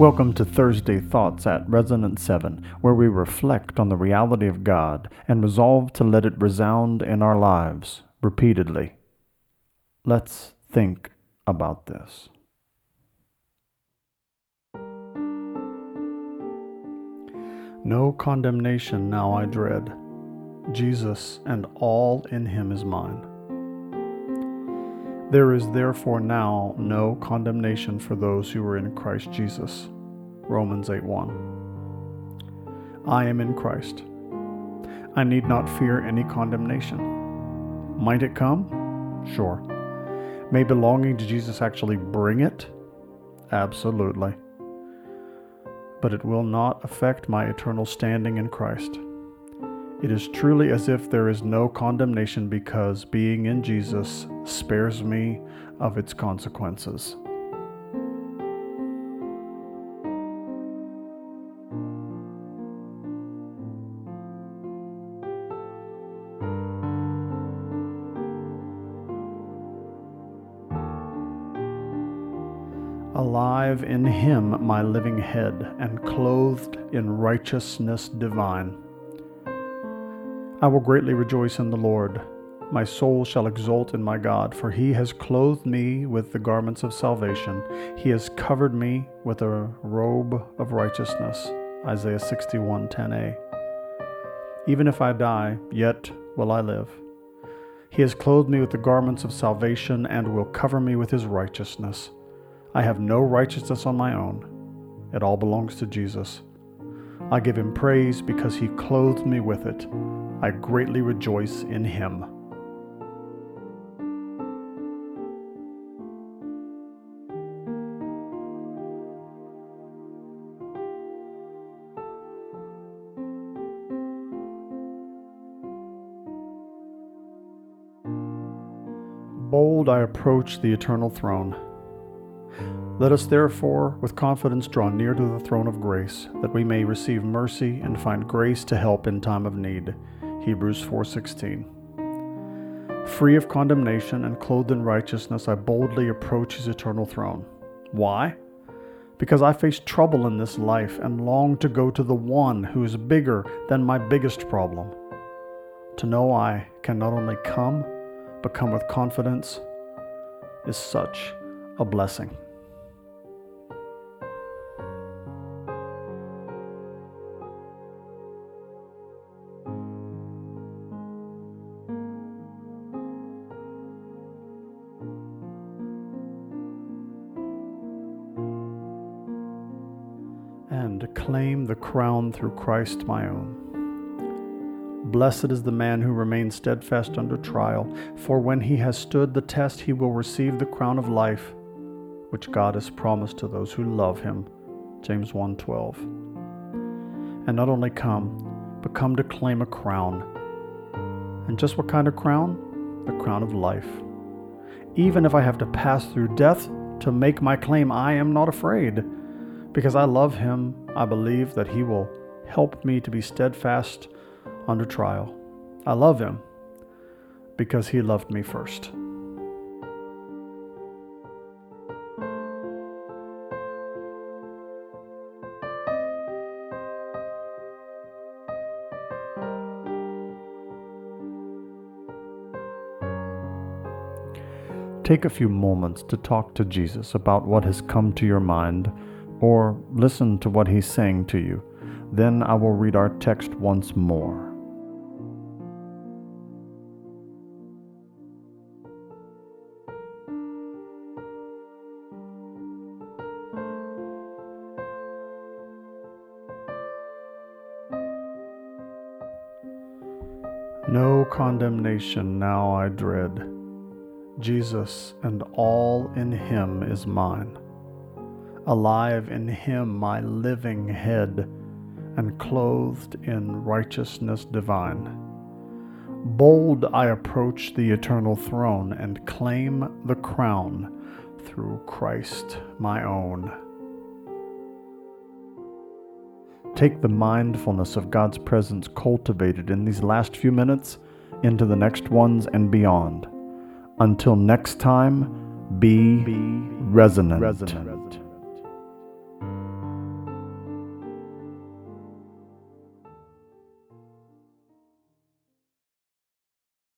Welcome to Thursday Thoughts at Resonance 7, where we reflect on the reality of God and resolve to let it resound in our lives repeatedly. Let's think about this. No condemnation now I dread. Jesus and all in him is mine. There is therefore now no condemnation for those who are in Christ Jesus. Romans 8 1. I am in Christ. I need not fear any condemnation. Might it come? Sure. May belonging to Jesus actually bring it? Absolutely. But it will not affect my eternal standing in Christ. It is truly as if there is no condemnation because being in Jesus spares me of its consequences. Alive in Him, my living head, and clothed in righteousness divine. I will greatly rejoice in the Lord. My soul shall exult in my God, for he has clothed me with the garments of salvation. He has covered me with a robe of righteousness. Isaiah 61:10a. Even if I die, yet will I live. He has clothed me with the garments of salvation and will cover me with his righteousness. I have no righteousness on my own. It all belongs to Jesus. I give him praise because he clothed me with it. I greatly rejoice in him. Bold I approach the eternal throne. Let us therefore with confidence draw near to the throne of grace, that we may receive mercy and find grace to help in time of need. Hebrews 4:16. Free of condemnation and clothed in righteousness, I boldly approach his eternal throne. Why? Because I face trouble in this life and long to go to the one who is bigger than my biggest problem. To know I can not only come, but come with confidence is such a blessing. And claim the crown through Christ my own. Blessed is the man who remains steadfast under trial, for when he has stood the test, he will receive the crown of life, which God has promised to those who love him. James 1:12. And not only come, but come to claim a crown. And just what kind of crown? The crown of life. Even if I have to pass through death to make my claim, I am not afraid because I love him, I believe that he will help me to be steadfast under trial. I love him because he loved me first. Take a few moments to talk to Jesus about what has come to your mind or listen to what he's saying to you. Then I will read our text once more. No condemnation now I dread. Jesus and all in him is mine alive in him my living head, and clothed in righteousness divine. Bold I approach the eternal throne and claim the crown through Christ my own. Take the mindfulness of God's presence cultivated in these last few minutes into the next ones and beyond. Until next time, be, be resonant. resonant.